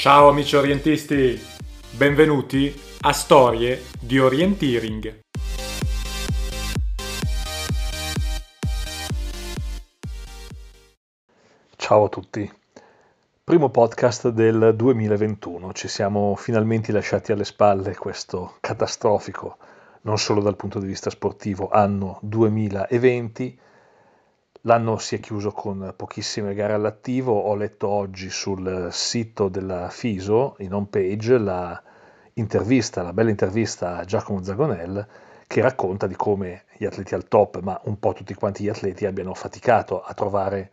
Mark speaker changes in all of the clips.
Speaker 1: Ciao amici orientisti, benvenuti a Storie di Orienteering.
Speaker 2: Ciao a tutti. Primo podcast del 2021, ci siamo finalmente lasciati alle spalle questo catastrofico, non solo dal punto di vista sportivo, anno 2020 L'anno si è chiuso con pochissime gare all'attivo, ho letto oggi sul sito della FISO, in home page, la intervista, la bella intervista a Giacomo Zagonel che racconta di come gli atleti al top, ma un po' tutti quanti gli atleti abbiano faticato a trovare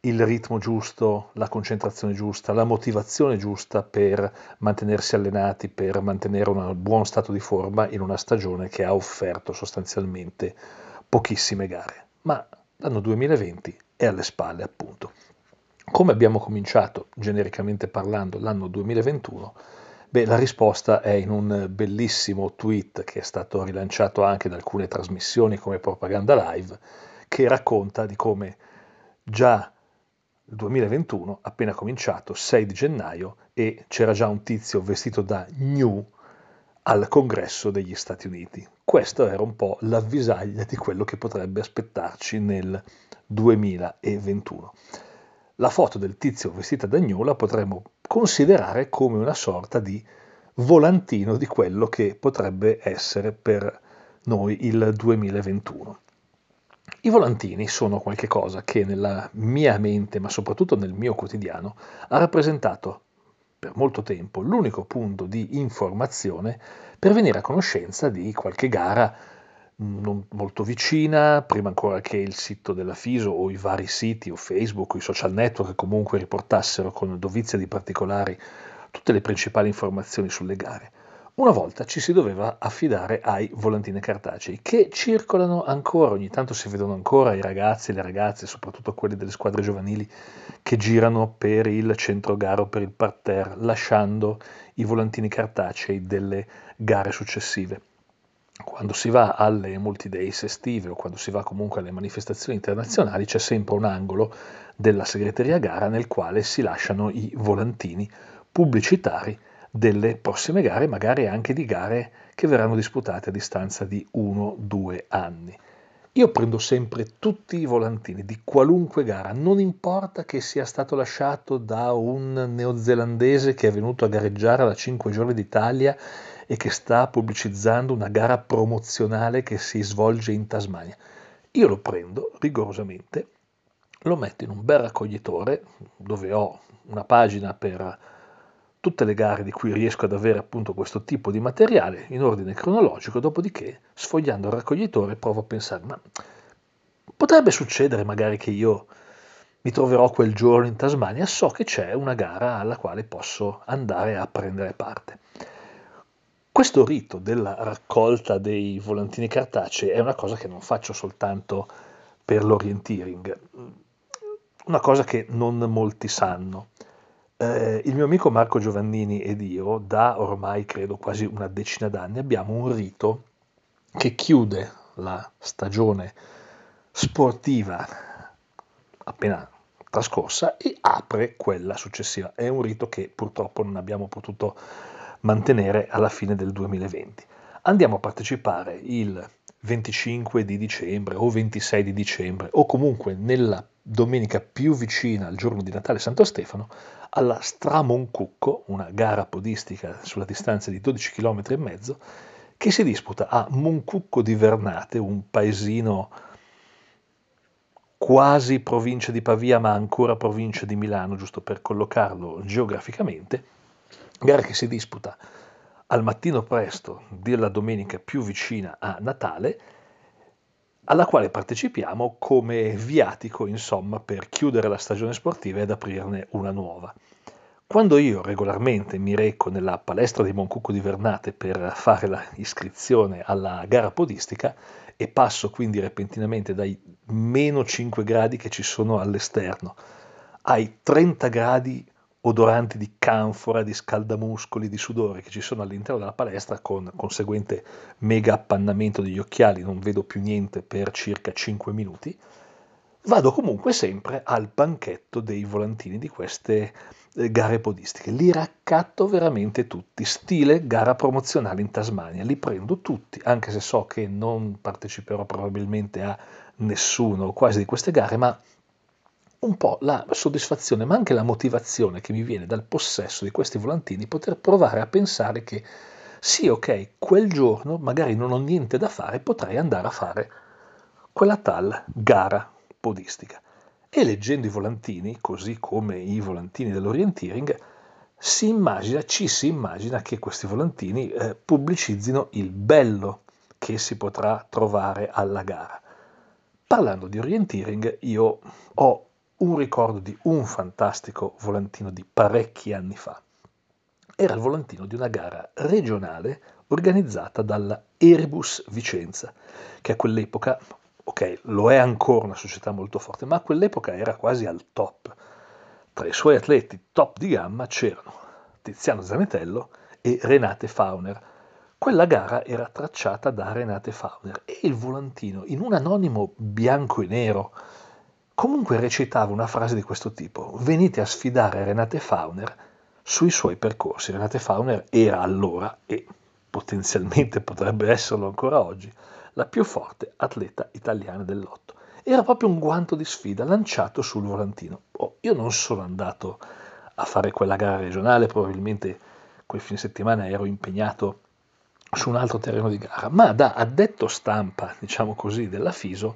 Speaker 2: il ritmo giusto, la concentrazione giusta, la motivazione giusta per mantenersi allenati, per mantenere un buon stato di forma in una stagione che ha offerto sostanzialmente pochissime gare. Ma L'anno 2020 è alle spalle, appunto. Come abbiamo cominciato, genericamente parlando, l'anno 2021? Beh, la risposta è in un bellissimo tweet che è stato rilanciato anche da alcune trasmissioni come Propaganda Live, che racconta di come già il 2021, appena cominciato, 6 di gennaio, e c'era già un tizio vestito da New al congresso degli Stati Uniti. Questa era un po' l'avvisaglia di quello che potrebbe aspettarci nel 2021. La foto del tizio vestita da gnola potremmo considerare come una sorta di volantino di quello che potrebbe essere per noi il 2021. I volantini sono qualcosa che nella mia mente, ma soprattutto nel mio quotidiano, ha rappresentato per molto tempo l'unico punto di informazione per venire a conoscenza di qualche gara mm, molto vicina, prima ancora che il sito della FISO o i vari siti o Facebook o i social network comunque riportassero con dovizia di particolari tutte le principali informazioni sulle gare. Una volta ci si doveva affidare ai volantini cartacei che circolano ancora, ogni tanto si vedono ancora i ragazzi e le ragazze, soprattutto quelli delle squadre giovanili, che girano per il centro gara o per il parterre, lasciando i volantini cartacei delle gare successive. Quando si va alle multi-days estive o quando si va comunque alle manifestazioni internazionali c'è sempre un angolo della segreteria gara nel quale si lasciano i volantini pubblicitari delle prossime gare, magari anche di gare che verranno disputate a distanza di 1-2 anni. Io prendo sempre tutti i volantini di qualunque gara, non importa che sia stato lasciato da un neozelandese che è venuto a gareggiare alla 5 giorni d'Italia e che sta pubblicizzando una gara promozionale che si svolge in Tasmania. Io lo prendo rigorosamente, lo metto in un bel raccoglitore dove ho una pagina per tutte le gare di cui riesco ad avere appunto questo tipo di materiale in ordine cronologico, dopodiché sfogliando il raccoglitore provo a pensare, ma potrebbe succedere magari che io mi troverò quel giorno in Tasmania, so che c'è una gara alla quale posso andare a prendere parte. Questo rito della raccolta dei volantini cartacei è una cosa che non faccio soltanto per l'orienteering, una cosa che non molti sanno. Eh, il mio amico Marco Giovannini ed io, da ormai credo quasi una decina d'anni, abbiamo un rito che chiude la stagione sportiva appena trascorsa e apre quella successiva. È un rito che purtroppo non abbiamo potuto mantenere alla fine del 2020. Andiamo a partecipare il 25 di dicembre o 26 di dicembre o comunque nella domenica più vicina al giorno di Natale Santo Stefano alla Stramoncucco, una gara podistica sulla distanza di 12 km e mezzo, che si disputa a Moncucco di Vernate, un paesino quasi provincia di Pavia ma ancora provincia di Milano, giusto per collocarlo geograficamente, gara che si disputa al mattino presto della domenica più vicina a Natale alla quale partecipiamo come viatico, insomma, per chiudere la stagione sportiva ed aprirne una nuova. Quando io regolarmente mi reco nella palestra di Moncucco di Vernate per fare l'iscrizione alla gara podistica e passo quindi repentinamente dai meno 5 gradi che ci sono all'esterno ai 30 gradi odoranti di canfora, di scaldamuscoli, di sudore che ci sono all'interno della palestra con conseguente mega appannamento degli occhiali, non vedo più niente per circa 5 minuti, vado comunque sempre al banchetto dei volantini di queste eh, gare podistiche. Li raccatto veramente tutti, stile gara promozionale in Tasmania. Li prendo tutti, anche se so che non parteciperò probabilmente a nessuno o quasi di queste gare, ma un po' la soddisfazione, ma anche la motivazione che mi viene dal possesso di questi volantini, poter provare a pensare che sì, ok, quel giorno magari non ho niente da fare, potrei andare a fare quella tal gara podistica. E leggendo i volantini, così come i volantini dell'orienteering, si immagina, ci si immagina che questi volantini eh, pubblicizzino il bello che si potrà trovare alla gara. Parlando di orienteering, io ho un ricordo di un fantastico volantino di parecchi anni fa. Era il volantino di una gara regionale organizzata dalla Erebus Vicenza, che a quell'epoca, ok, lo è ancora una società molto forte, ma a quell'epoca era quasi al top. Tra i suoi atleti top di gamma c'erano Tiziano Zanetello e Renate Fauner. Quella gara era tracciata da Renate Fauner e il volantino, in un anonimo bianco e nero, comunque recitava una frase di questo tipo: Venite a sfidare Renate Fauner sui suoi percorsi. Renate Fauner era allora, e potenzialmente potrebbe esserlo ancora oggi, la più forte atleta italiana dell'otto. Era proprio un guanto di sfida lanciato sul volantino. Oh, io non sono andato a fare quella gara regionale, probabilmente quel fine settimana ero impegnato su un altro terreno di gara, ma da addetto stampa, diciamo così, della FISO,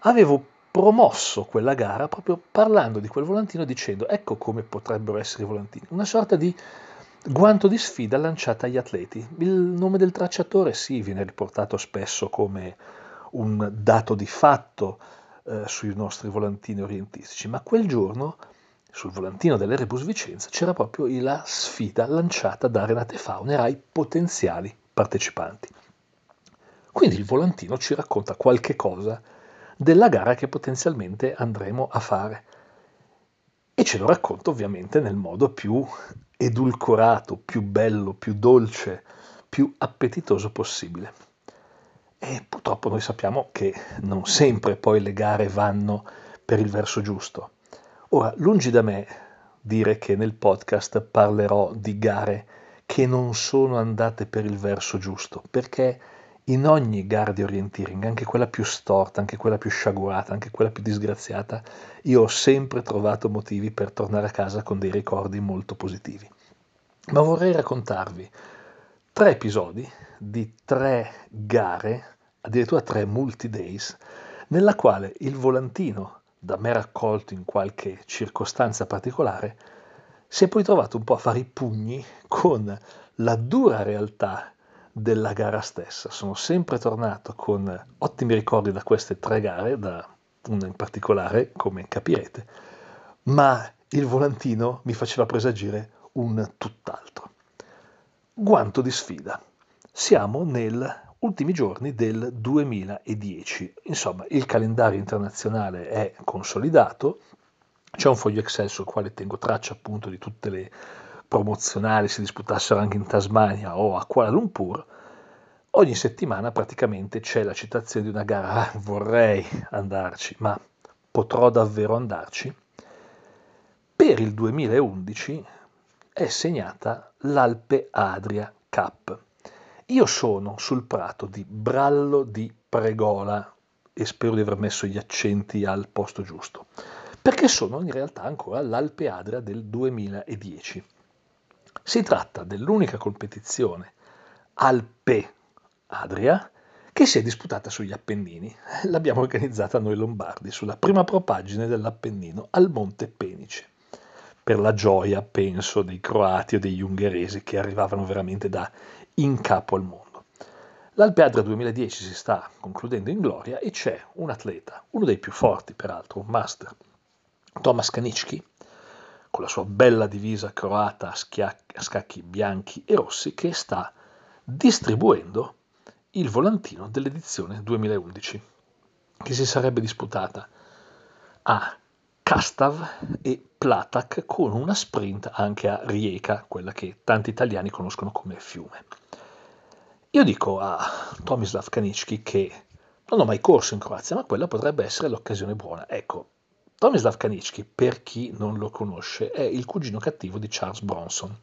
Speaker 2: avevo promosso quella gara proprio parlando di quel volantino dicendo ecco come potrebbero essere i volantini, una sorta di guanto di sfida lanciata agli atleti. Il nome del tracciatore sì viene riportato spesso come un dato di fatto eh, sui nostri volantini orientistici, ma quel giorno sul volantino dell'Erebus Vicenza c'era proprio la sfida lanciata da Renate Fauner ai potenziali partecipanti. Quindi il volantino ci racconta qualche cosa della gara che potenzialmente andremo a fare. E ce lo racconta ovviamente nel modo più edulcorato, più bello, più dolce, più appetitoso possibile. E purtroppo noi sappiamo che non sempre poi le gare vanno per il verso giusto. Ora, lungi da me dire che nel podcast parlerò di gare che non sono andate per il verso giusto, perché in ogni gara di orienteering, anche quella più storta, anche quella più sciagurata, anche quella più disgraziata, io ho sempre trovato motivi per tornare a casa con dei ricordi molto positivi. Ma vorrei raccontarvi tre episodi di tre gare, addirittura tre multi-days, nella quale il volantino, da me raccolto in qualche circostanza particolare, si è poi trovato un po' a fare i pugni con la dura realtà della gara stessa. Sono sempre tornato con ottimi ricordi da queste tre gare, da una in particolare, come capirete, ma il volantino mi faceva presagire un tutt'altro. Guanto di sfida. Siamo negli ultimi giorni del 2010. Insomma, il calendario internazionale è consolidato, c'è un foglio Excel sul quale tengo traccia appunto di tutte le promozionali si disputassero anche in Tasmania o a Kuala Lumpur, ogni settimana praticamente c'è la citazione di una gara, ah, vorrei andarci, ma potrò davvero andarci? Per il 2011 è segnata l'Alpe Adria Cup. Io sono sul prato di Brallo di Pregola e spero di aver messo gli accenti al posto giusto, perché sono in realtà ancora l'Alpe Adria del 2010. Si tratta dell'unica competizione Alpe Adria che si è disputata sugli Appennini. L'abbiamo organizzata noi lombardi sulla prima propagine dell'Appennino al Monte Penice. Per la gioia, penso, dei croati o degli ungheresi che arrivavano veramente da in capo al mondo. L'Alpe Adria 2010 si sta concludendo in gloria e c'è un atleta, uno dei più forti peraltro, un master, Tomasz Kanicki, con la sua bella divisa croata a, schiac- a scacchi bianchi e rossi che sta distribuendo il volantino dell'edizione 2011 che si sarebbe disputata a Kastav e Platak con una sprint anche a Rijeka, quella che tanti italiani conoscono come fiume. Io dico a Tomislav Kanicki che non ho mai corso in Croazia, ma quella potrebbe essere l'occasione buona. Ecco, Tomislav Kanicki, per chi non lo conosce, è il cugino cattivo di Charles Bronson.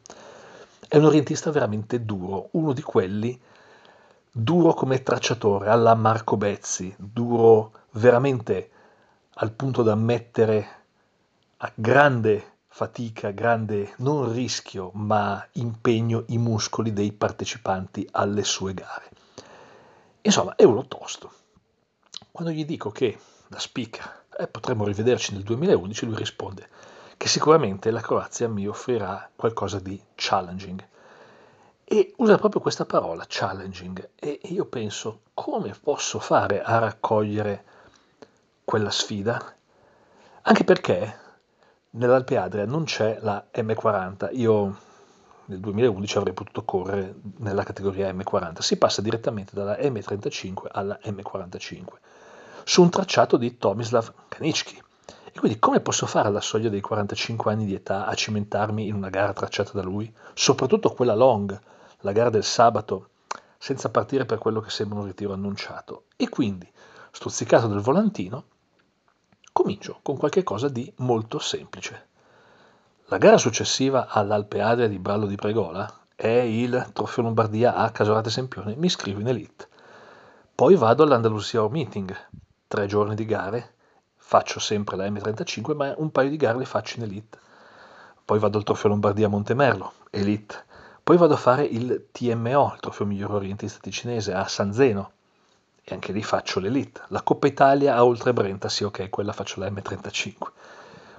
Speaker 2: È un orientista veramente duro, uno di quelli duro come tracciatore, alla Marco Bezzi, duro veramente al punto da mettere a grande fatica, grande non rischio, ma impegno i muscoli dei partecipanti alle sue gare. Insomma, è uno tosto. Quando gli dico che da speaker eh, potremmo rivederci nel 2011, lui risponde che sicuramente la Croazia mi offrirà qualcosa di challenging. E usa proprio questa parola, challenging, e io penso come posso fare a raccogliere quella sfida? Anche perché nell'Alpe Adria non c'è la M40. Io nel 2011 avrei potuto correre nella categoria M40. Si passa direttamente dalla M35 alla M45 su un tracciato di Tomislav Kanicki. E quindi come posso fare alla soglia dei 45 anni di età a cimentarmi in una gara tracciata da lui, soprattutto quella long, la gara del sabato, senza partire per quello che sembra un ritiro annunciato? E quindi, stuzzicato del volantino, comincio con qualche cosa di molto semplice. La gara successiva all'Alpe Adria di Brallo di Pregola è il Trofeo Lombardia a Casolate Sempione, mi iscrivo in Elite. Poi vado all'Andalusia Meeting, tre giorni di gare, faccio sempre la M35, ma un paio di gare le faccio in elite. Poi vado al Trofeo Lombardia a Montemerlo, elite. Poi vado a fare il TMO, il Trofeo Miglior Orientista Ticinese, a San Zeno, e anche lì faccio l'elite. La Coppa Italia a Oltre Brenta, sì ok, quella faccio la M35.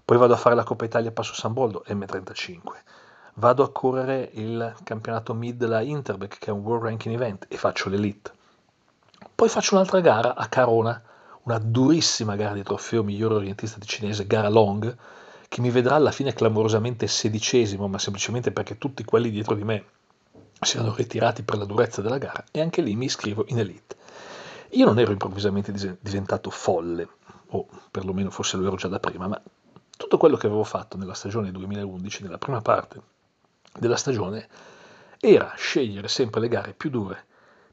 Speaker 2: Poi vado a fare la Coppa Italia a Passo San Boldo, M35. Vado a correre il campionato mid della Interbeck, che è un World Ranking Event, e faccio l'elite. Poi faccio un'altra gara a Carona, una durissima gara di trofeo miglior orientista di cinese, gara long, che mi vedrà alla fine clamorosamente sedicesimo, ma semplicemente perché tutti quelli dietro di me si erano ritirati per la durezza della gara e anche lì mi iscrivo in elite. Io non ero improvvisamente diventato folle, o perlomeno forse lo ero già da prima, ma tutto quello che avevo fatto nella stagione 2011, nella prima parte della stagione, era scegliere sempre le gare più dure,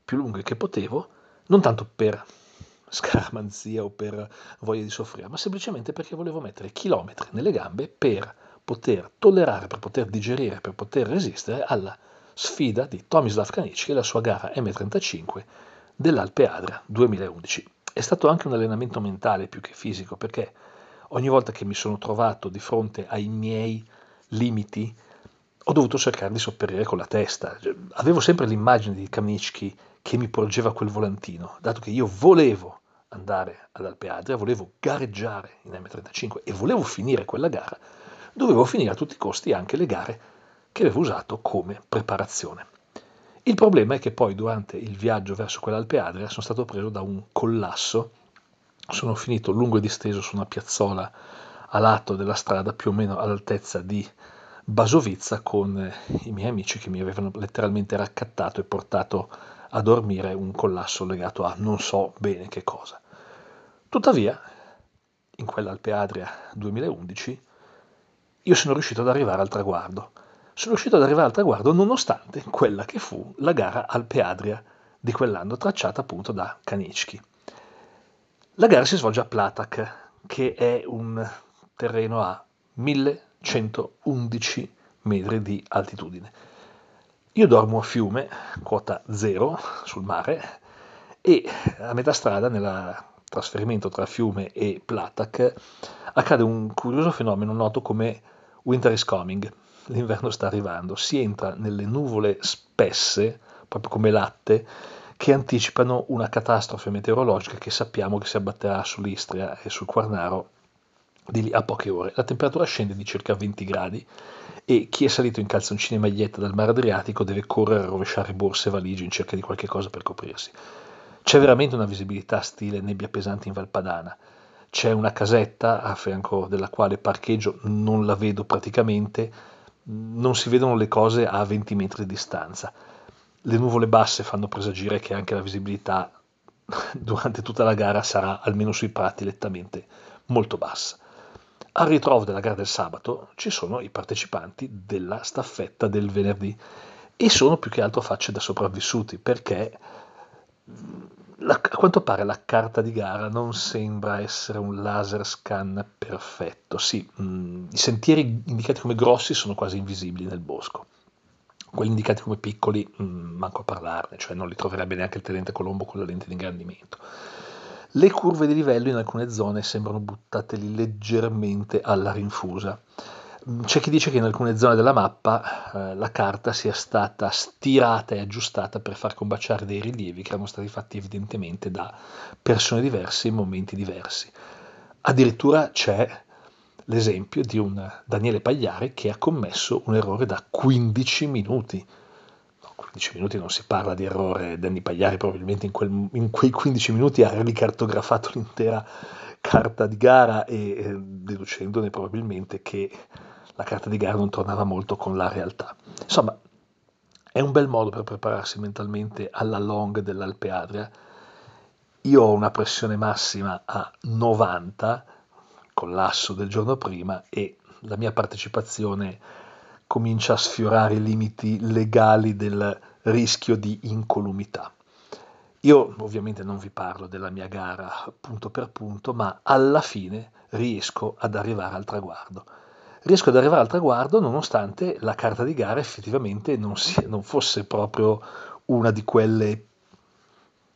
Speaker 2: più lunghe che potevo, non tanto per scaramanzia o per voglia di soffrire, ma semplicemente perché volevo mettere chilometri nelle gambe per poter tollerare, per poter digerire, per poter resistere alla sfida di Tomislav Kanicki e la sua gara M35 dell'Alpe Adria 2011. È stato anche un allenamento mentale più che fisico perché ogni volta che mi sono trovato di fronte ai miei limiti ho dovuto cercare di sopperire con la testa. Avevo sempre l'immagine di Kanicki che mi porgeva quel volantino, dato che io volevo andare ad Alpe Adria, volevo gareggiare in M35 e volevo finire quella gara, dovevo finire a tutti i costi anche le gare che avevo usato come preparazione. Il problema è che poi durante il viaggio verso quell'Alpe Adria sono stato preso da un collasso, sono finito lungo e disteso su una piazzola a lato della strada più o meno all'altezza di Basovizza con i miei amici che mi avevano letteralmente raccattato e portato a dormire un collasso legato a non so bene che cosa. Tuttavia, in quell'Alpe Adria 2011, io sono riuscito ad arrivare al traguardo. Sono riuscito ad arrivare al traguardo nonostante quella che fu la gara Alpe Adria di quell'anno, tracciata appunto da Kanicki. La gara si svolge a Platak, che è un terreno a 1111 metri di altitudine. Io dormo a Fiume, quota zero, sul mare, e a metà strada, nel trasferimento tra Fiume e Platak, accade un curioso fenomeno noto come Winter is coming, l'inverno sta arrivando, si entra nelle nuvole spesse, proprio come latte, che anticipano una catastrofe meteorologica che sappiamo che si abbatterà sull'Istria e sul Quarnaro di lì a poche ore. La temperatura scende di circa 20 gradi e chi è salito in calzoncini e maglietta dal mare Adriatico deve correre a rovesciare borse e valigie in cerca di qualche cosa per coprirsi. C'è veramente una visibilità stile nebbia pesante in Valpadana. C'è una casetta a fianco della quale parcheggio, non la vedo praticamente, non si vedono le cose a 20 metri di distanza. Le nuvole basse fanno presagire che anche la visibilità durante tutta la gara sarà, almeno sui prati, lettamente molto bassa. Al ritrovo della gara del sabato ci sono i partecipanti della staffetta del venerdì e sono più che altro facce da sopravvissuti perché la, a quanto pare la carta di gara non sembra essere un laser scan perfetto. Sì, mh, mm, i sentieri indicati come grossi sono quasi invisibili nel bosco. Quelli indicati come piccoli, mh, mm, manco a parlarne, cioè non li troverebbe neanche il tenente Colombo con la lente di ingrandimento. Le curve di livello in alcune zone sembrano buttate lì leggermente alla rinfusa. C'è chi dice che in alcune zone della mappa eh, la carta sia stata stirata e aggiustata per far combaciare dei rilievi che erano stati fatti evidentemente da persone diverse in momenti diversi. Addirittura c'è l'esempio di un Daniele Pagliari che ha commesso un errore da 15 minuti. No, 15 minuti non si parla di errore, Danny Pagliari probabilmente in, quel, in quei 15 minuti ha ricartografato l'intera carta di gara e eh, deducendone probabilmente che la carta di gara non tornava molto con la realtà. Insomma, è un bel modo per prepararsi mentalmente alla long dell'Alpe Adria. Io ho una pressione massima a 90 con l'asso del giorno prima e la mia partecipazione comincia a sfiorare i limiti legali del rischio di incolumità. Io ovviamente non vi parlo della mia gara punto per punto, ma alla fine riesco ad arrivare al traguardo riesco ad arrivare al traguardo nonostante la carta di gara effettivamente non, sia, non fosse proprio una di quelle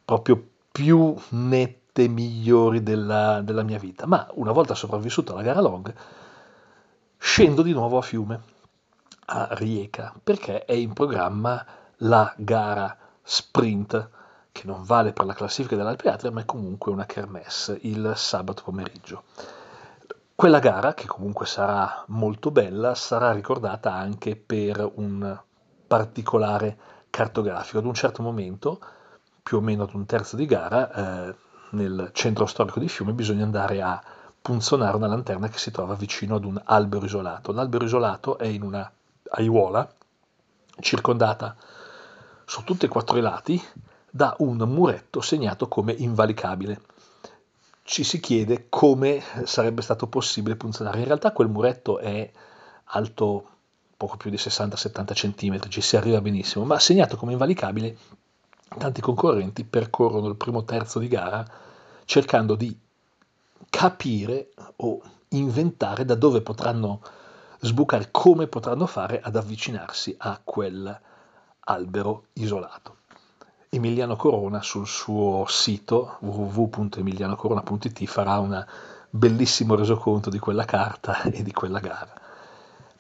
Speaker 2: proprio più nette, migliori della, della mia vita. Ma una volta sopravvissuto alla gara long, scendo di nuovo a fiume, a Rieca, perché è in programma la gara sprint che non vale per la classifica dell'Alpe Adria, ma è comunque una kermesse il sabato pomeriggio. Quella gara, che comunque sarà molto bella, sarà ricordata anche per un particolare cartografico. Ad un certo momento, più o meno ad un terzo di gara, eh, nel centro storico di Fiume bisogna andare a punzonare una lanterna che si trova vicino ad un albero isolato. L'albero isolato è in una aiuola circondata su tutti e quattro i lati da un muretto segnato come invalicabile ci si chiede come sarebbe stato possibile punzonare. In realtà quel muretto è alto poco più di 60-70 cm, ci si arriva benissimo, ma segnato come invalicabile, tanti concorrenti percorrono il primo terzo di gara cercando di capire o inventare da dove potranno sbucare, come potranno fare ad avvicinarsi a quel albero isolato. Emiliano Corona sul suo sito www.emilianocorona.it farà un bellissimo resoconto di quella carta e di quella gara.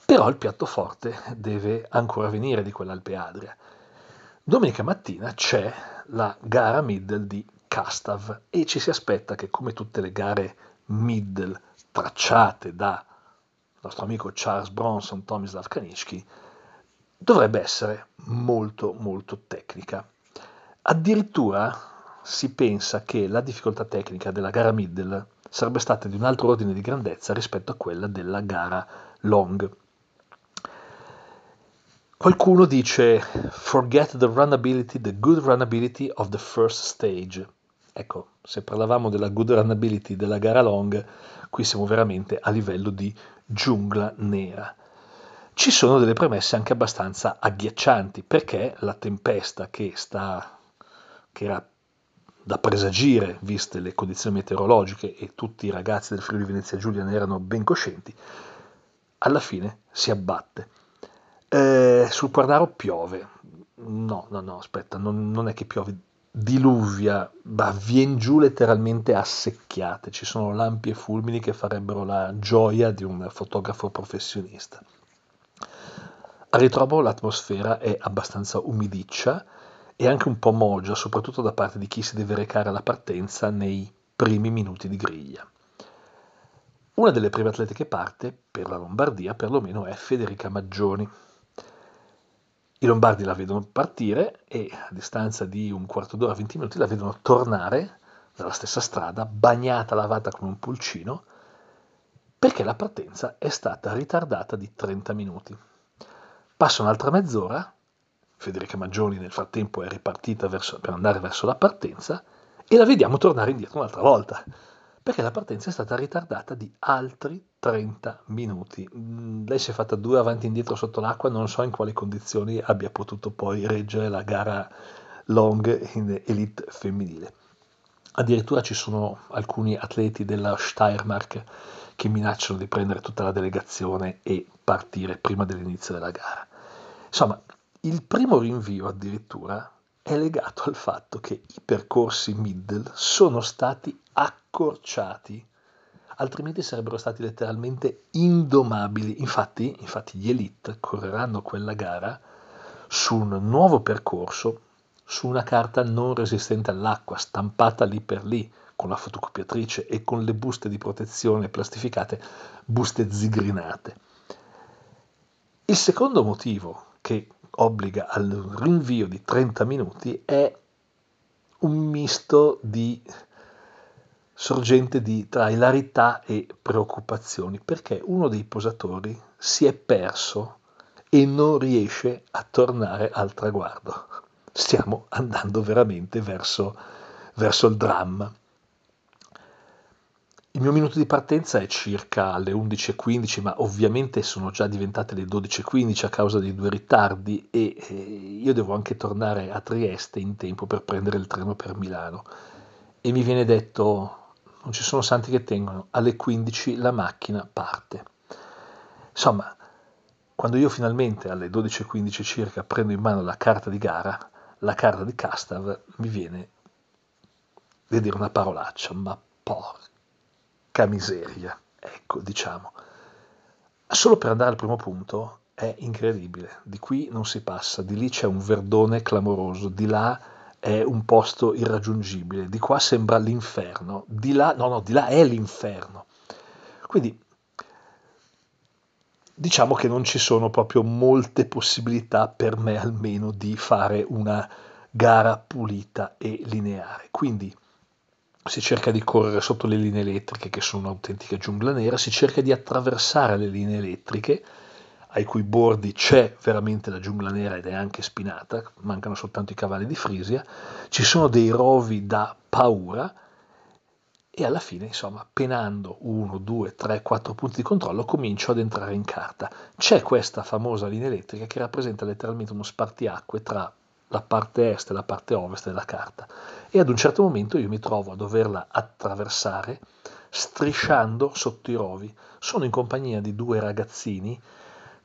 Speaker 2: Però il piatto forte deve ancora venire di quell'Alpe Adria. Domenica mattina c'è la gara middle di Castav e ci si aspetta che come tutte le gare middle tracciate da nostro amico Charles Bronson, Tomislav Kanishki, dovrebbe essere molto molto tecnica. Addirittura si pensa che la difficoltà tecnica della gara middle sarebbe stata di un altro ordine di grandezza rispetto a quella della gara long. Qualcuno dice forget the runnability, the good runnability of the first stage. Ecco, se parlavamo della good runnability della gara long, qui siamo veramente a livello di giungla nera. Ci sono delle premesse anche abbastanza agghiaccianti perché la tempesta che sta che era da presagire, viste le condizioni meteorologiche, e tutti i ragazzi del Friuli Venezia Giulia ne erano ben coscienti, alla fine si abbatte. Eh, sul Quarnaro piove. No, no, no, aspetta, non, non è che piove, diluvia, ma viene giù letteralmente a secchiate. Ci sono lampi e fulmini che farebbero la gioia di un fotografo professionista. A ritrovo l'atmosfera è abbastanza umidiccia, e anche un po' mogia, soprattutto da parte di chi si deve recare alla partenza nei primi minuti di griglia. Una delle prime atlete che parte per la Lombardia perlomeno è Federica Maggioni. I lombardi la vedono partire e a distanza di un quarto d'ora, 20 minuti, la vedono tornare dalla stessa strada, bagnata, lavata con un pulcino, perché la partenza è stata ritardata di 30 minuti. Passa un'altra mezz'ora, Federica Maggioni nel frattempo è ripartita verso, per andare verso la partenza e la vediamo tornare indietro un'altra volta, perché la partenza è stata ritardata di altri 30 minuti. Mm, lei si è fatta due avanti e indietro sotto l'acqua, non so in quali condizioni abbia potuto poi reggere la gara long in elite femminile. Addirittura ci sono alcuni atleti della Steiermark che minacciano di prendere tutta la delegazione e partire prima dell'inizio della gara. Insomma, il primo rinvio addirittura è legato al fatto che i percorsi middle sono stati accorciati, altrimenti sarebbero stati letteralmente indomabili. Infatti, infatti gli elite correranno quella gara su un nuovo percorso su una carta non resistente all'acqua, stampata lì per lì, con la fotocopiatrice e con le buste di protezione plastificate, buste zigrinate. Il secondo motivo che obbliga al rinvio di 30 minuti è un misto di sorgente di, tra ilarità e preoccupazioni, perché uno dei posatori si è perso e non riesce a tornare al traguardo. Stiamo andando veramente verso, verso il dramma. Il mio minuto di partenza è circa alle 11.15, ma ovviamente sono già diventate le 12.15 a causa dei due ritardi e eh, io devo anche tornare a Trieste in tempo per prendere il treno per Milano. E mi viene detto, non ci sono santi che tengono, alle 15 la macchina parte. Insomma, quando io finalmente alle 12.15 circa prendo in mano la carta di gara, la carta di Castav, mi viene di dire una parolaccia, ma porca miseria, ecco, diciamo. Solo per andare al primo punto è incredibile, di qui non si passa, di lì c'è un verdone clamoroso, di là è un posto irraggiungibile, di qua sembra l'inferno, di là, no, no, di là è l'inferno. Quindi diciamo che non ci sono proprio molte possibilità per me almeno di fare una gara pulita e lineare. Quindi si cerca di correre sotto le linee elettriche che sono un'autentica giungla nera, si cerca di attraversare le linee elettriche ai cui bordi c'è veramente la giungla nera ed è anche spinata, mancano soltanto i cavalli di Frisia, ci sono dei rovi da paura e alla fine, insomma, penando uno, due, tre, quattro punti di controllo, comincio ad entrare in carta. C'è questa famosa linea elettrica che rappresenta letteralmente uno spartiacque tra la parte est e la parte ovest della carta e ad un certo momento io mi trovo a doverla attraversare strisciando sotto i rovi. Sono in compagnia di due ragazzini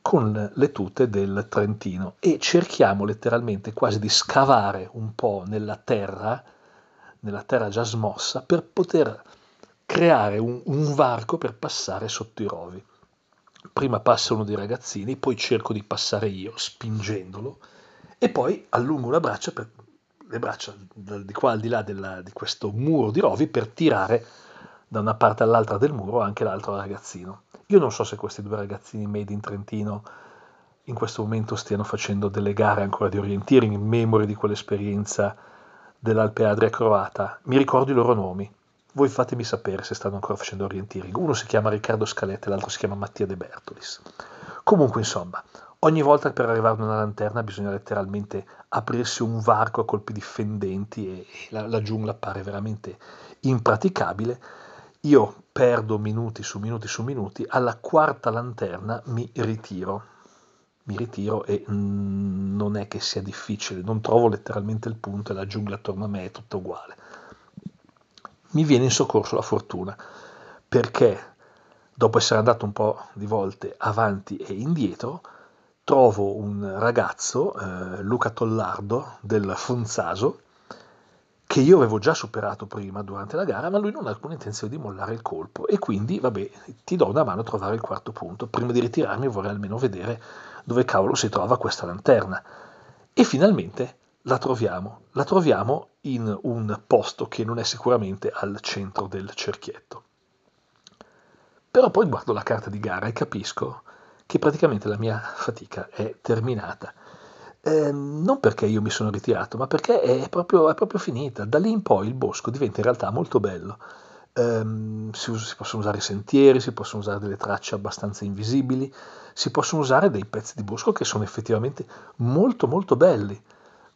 Speaker 2: con le tute del Trentino e cerchiamo letteralmente quasi di scavare un po' nella terra, nella terra già smossa, per poter creare un, un varco per passare sotto i rovi. Prima passa uno dei ragazzini, poi cerco di passare io spingendolo e poi allungo braccia per, le braccia di qua al di là della, di questo muro di rovi per tirare da una parte all'altra del muro anche l'altro ragazzino. Io non so se questi due ragazzini made in Trentino in questo momento stiano facendo delle gare ancora di orienteering in memoria di quell'esperienza dell'Alpe Adria croata. Mi ricordo i loro nomi. Voi fatemi sapere se stanno ancora facendo orienteering. Uno si chiama Riccardo Scaletta e l'altro si chiama Mattia De Bertolis. Comunque, insomma, Ogni volta per arrivare ad una lanterna bisogna letteralmente aprirsi un varco a colpi di fendenti e la, la giungla appare veramente impraticabile. Io perdo minuti su minuti su minuti, alla quarta lanterna mi ritiro. Mi ritiro e mm, non è che sia difficile, non trovo letteralmente il punto e la giungla attorno a me è tutta uguale. Mi viene in soccorso la fortuna, perché dopo essere andato un po' di volte avanti e indietro, trovo un ragazzo, eh, Luca Tollardo, del Fonzaso, che io avevo già superato prima durante la gara, ma lui non ha alcuna intenzione di mollare il colpo e quindi, vabbè, ti do una mano a trovare il quarto punto. Prima di ritirarmi vorrei almeno vedere dove cavolo si trova questa lanterna. E finalmente la troviamo. La troviamo in un posto che non è sicuramente al centro del cerchietto. Però poi guardo la carta di gara e capisco che praticamente la mia fatica è terminata. Eh, non perché io mi sono ritirato, ma perché è proprio, è proprio, finita. Da lì in poi il bosco diventa in realtà molto bello. Eh, si, si, possono usare sentieri, si possono usare delle tracce abbastanza invisibili, si possono usare dei pezzi di bosco che sono effettivamente molto molto belli.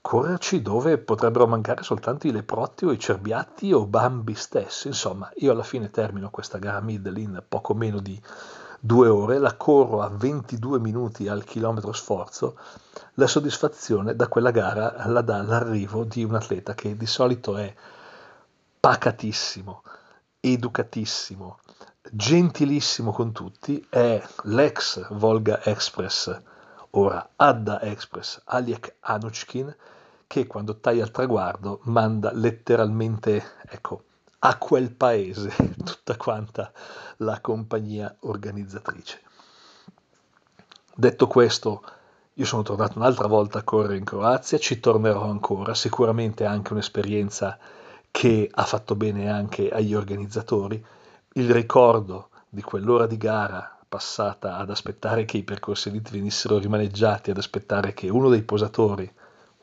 Speaker 2: Correrci dove potrebbero mancare soltanto i leprotti o i cerbiatti o Bambi stessi. Insomma, io alla fine termino questa gara middle in poco meno di due ore, la corro a 22 minuti al chilometro sforzo, la soddisfazione da quella gara la dà l'arrivo di un atleta che di solito è pacatissimo, educatissimo, gentilissimo con tutti, è l'ex Volga Express, ora Adda Express, Aliek Anuchkin, che quando taglia il traguardo manda letteralmente, ecco, a quel paese tutta quanta la compagnia organizzatrice. Detto questo, io sono tornato un'altra volta a correre in Croazia, ci tornerò ancora, sicuramente anche un'esperienza che ha fatto bene anche agli organizzatori. Il ricordo di quell'ora di gara passata ad aspettare che i percorsi elite venissero rimaneggiati, ad aspettare che uno dei posatori,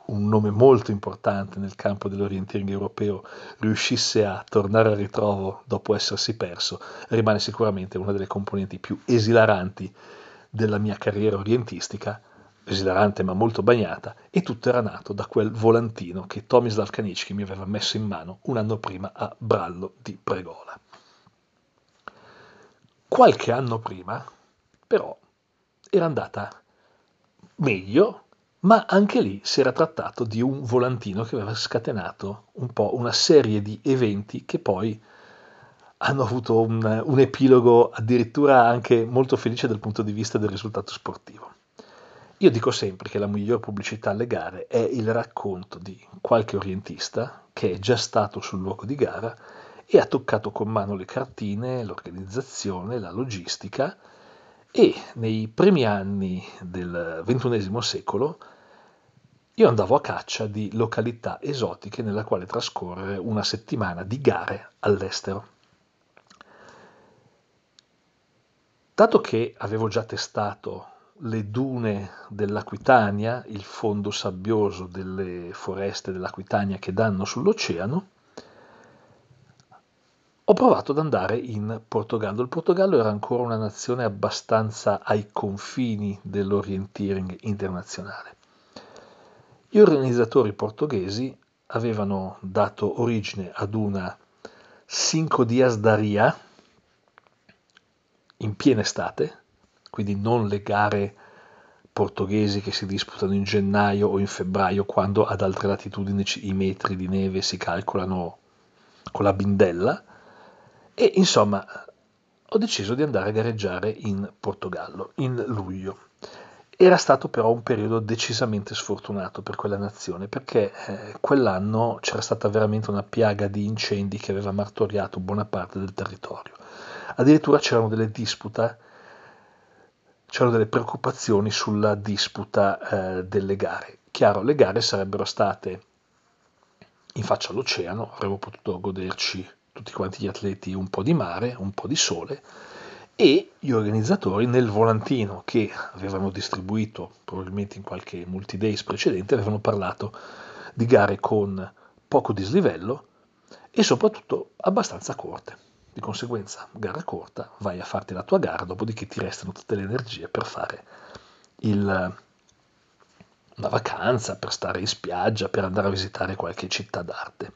Speaker 2: un nome molto importante nel campo dell'orienteering europeo, riuscisse a tornare al ritrovo dopo essersi perso, rimane sicuramente una delle componenti più esilaranti della mia carriera orientistica esilarante ma molto bagnata, e tutto era nato da quel volantino che Tomislav Kanicki mi aveva messo in mano un anno prima a Brallo di Pregola. Qualche anno prima, però, era andata meglio, ma anche lì si era trattato di un volantino che aveva scatenato un po' una serie di eventi che poi hanno avuto un, un epilogo addirittura anche molto felice dal punto di vista del risultato sportivo. Io dico sempre che la miglior pubblicità alle gare è il racconto di qualche orientista che è già stato sul luogo di gara e ha toccato con mano le cartine, l'organizzazione, la logistica e nei primi anni del XXI secolo io andavo a caccia di località esotiche nella quale trascorrere una settimana di gare all'estero. Dato che avevo già testato le dune dell'Aquitania, il fondo sabbioso delle foreste dell'Aquitania che danno sull'oceano, ho provato ad andare in Portogallo. Il Portogallo era ancora una nazione abbastanza ai confini dell'orienteering internazionale. Gli organizzatori portoghesi avevano dato origine ad una Cinco Dias da Ria in piena estate, quindi non le gare portoghesi che si disputano in gennaio o in febbraio quando ad altre latitudini i metri di neve si calcolano con la bindella e insomma ho deciso di andare a gareggiare in Portogallo in luglio. Era stato però un periodo decisamente sfortunato per quella nazione perché eh, quell'anno c'era stata veramente una piaga di incendi che aveva martoriato buona parte del territorio. Addirittura c'erano delle dispute c'erano delle preoccupazioni sulla disputa eh, delle gare. Chiaro, le gare sarebbero state in faccia all'oceano, avremmo potuto goderci tutti quanti gli atleti un po' di mare, un po' di sole e gli organizzatori nel volantino che avevano distribuito probabilmente in qualche multi-days precedente avevano parlato di gare con poco dislivello e soprattutto abbastanza corte. Di conseguenza, gara corta, vai a farti la tua gara, dopodiché ti restano tutte le energie per fare il, una vacanza, per stare in spiaggia, per andare a visitare qualche città d'arte.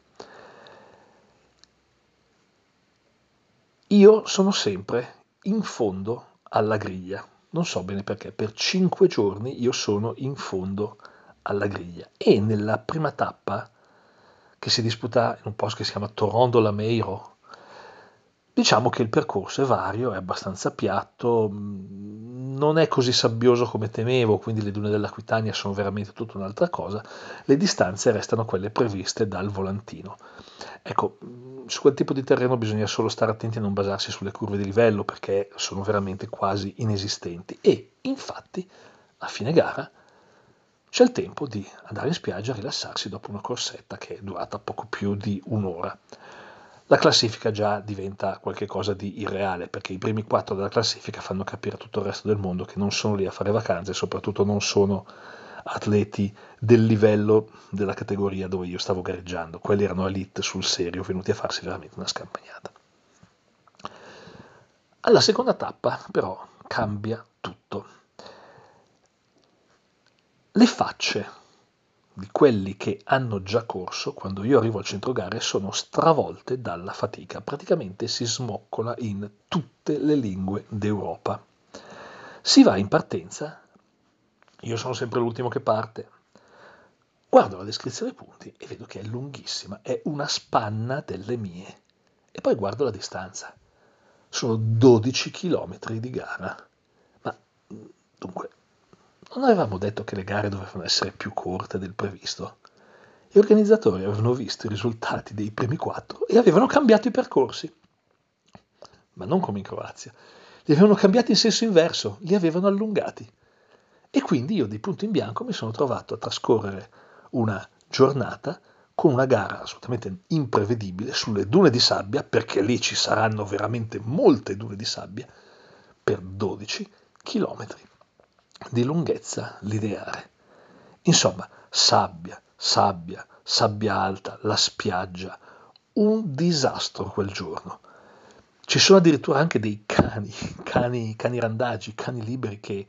Speaker 2: Io sono sempre in fondo alla griglia, non so bene perché, per cinque giorni io sono in fondo alla griglia. E nella prima tappa che si disputa in un posto che si chiama Torondo Lameiro Diciamo che il percorso è vario, è abbastanza piatto, mm, non è così sabbioso come temevo, quindi le dune dell'Aquitania sono veramente tutta un'altra cosa, le distanze restano quelle previste dal volantino. Ecco, mm, su quel tipo di terreno bisogna solo stare attenti a non basarsi sulle curve di livello perché sono veramente quasi inesistenti e infatti a fine gara c'è il tempo di andare in spiaggia a rilassarsi dopo una corsetta che è durata poco più di un'ora la classifica già diventa qualcosa di irreale, perché i primi quattro della classifica fanno capire a tutto il resto del mondo che non sono lì a fare vacanze e soprattutto non sono atleti del livello della categoria dove io stavo gareggiando. Quelli erano elite sul serio, venuti a farsi veramente una scampagnata. Alla seconda tappa, però, cambia tutto. Le facce di quelli che hanno già corso, quando io arrivo al centro gare, sono stravolte dalla fatica. Praticamente si smoccola in tutte le lingue d'Europa. Si va in partenza, io sono sempre l'ultimo che parte. Guardo la descrizione dei punti e vedo che è lunghissima, è una spanna delle mie. E poi guardo la distanza. Sono 12 km di gara. Ma dunque, non avevamo detto che le gare dovevano essere più corte del previsto? Gli organizzatori avevano visto i risultati dei primi quattro e avevano cambiato i percorsi. Ma non come in Croazia. Li avevano cambiati in senso inverso, li avevano allungati. E quindi io di punto in bianco mi sono trovato a trascorrere una giornata con una gara assolutamente imprevedibile sulle dune di sabbia, perché lì ci saranno veramente molte dune di sabbia, per 12 km di lunghezza lineare. Insomma, sabbia, sabbia, sabbia alta, la spiaggia, un disastro quel giorno. Ci sono addirittura anche dei cani, cani, cani randagi, cani liberi che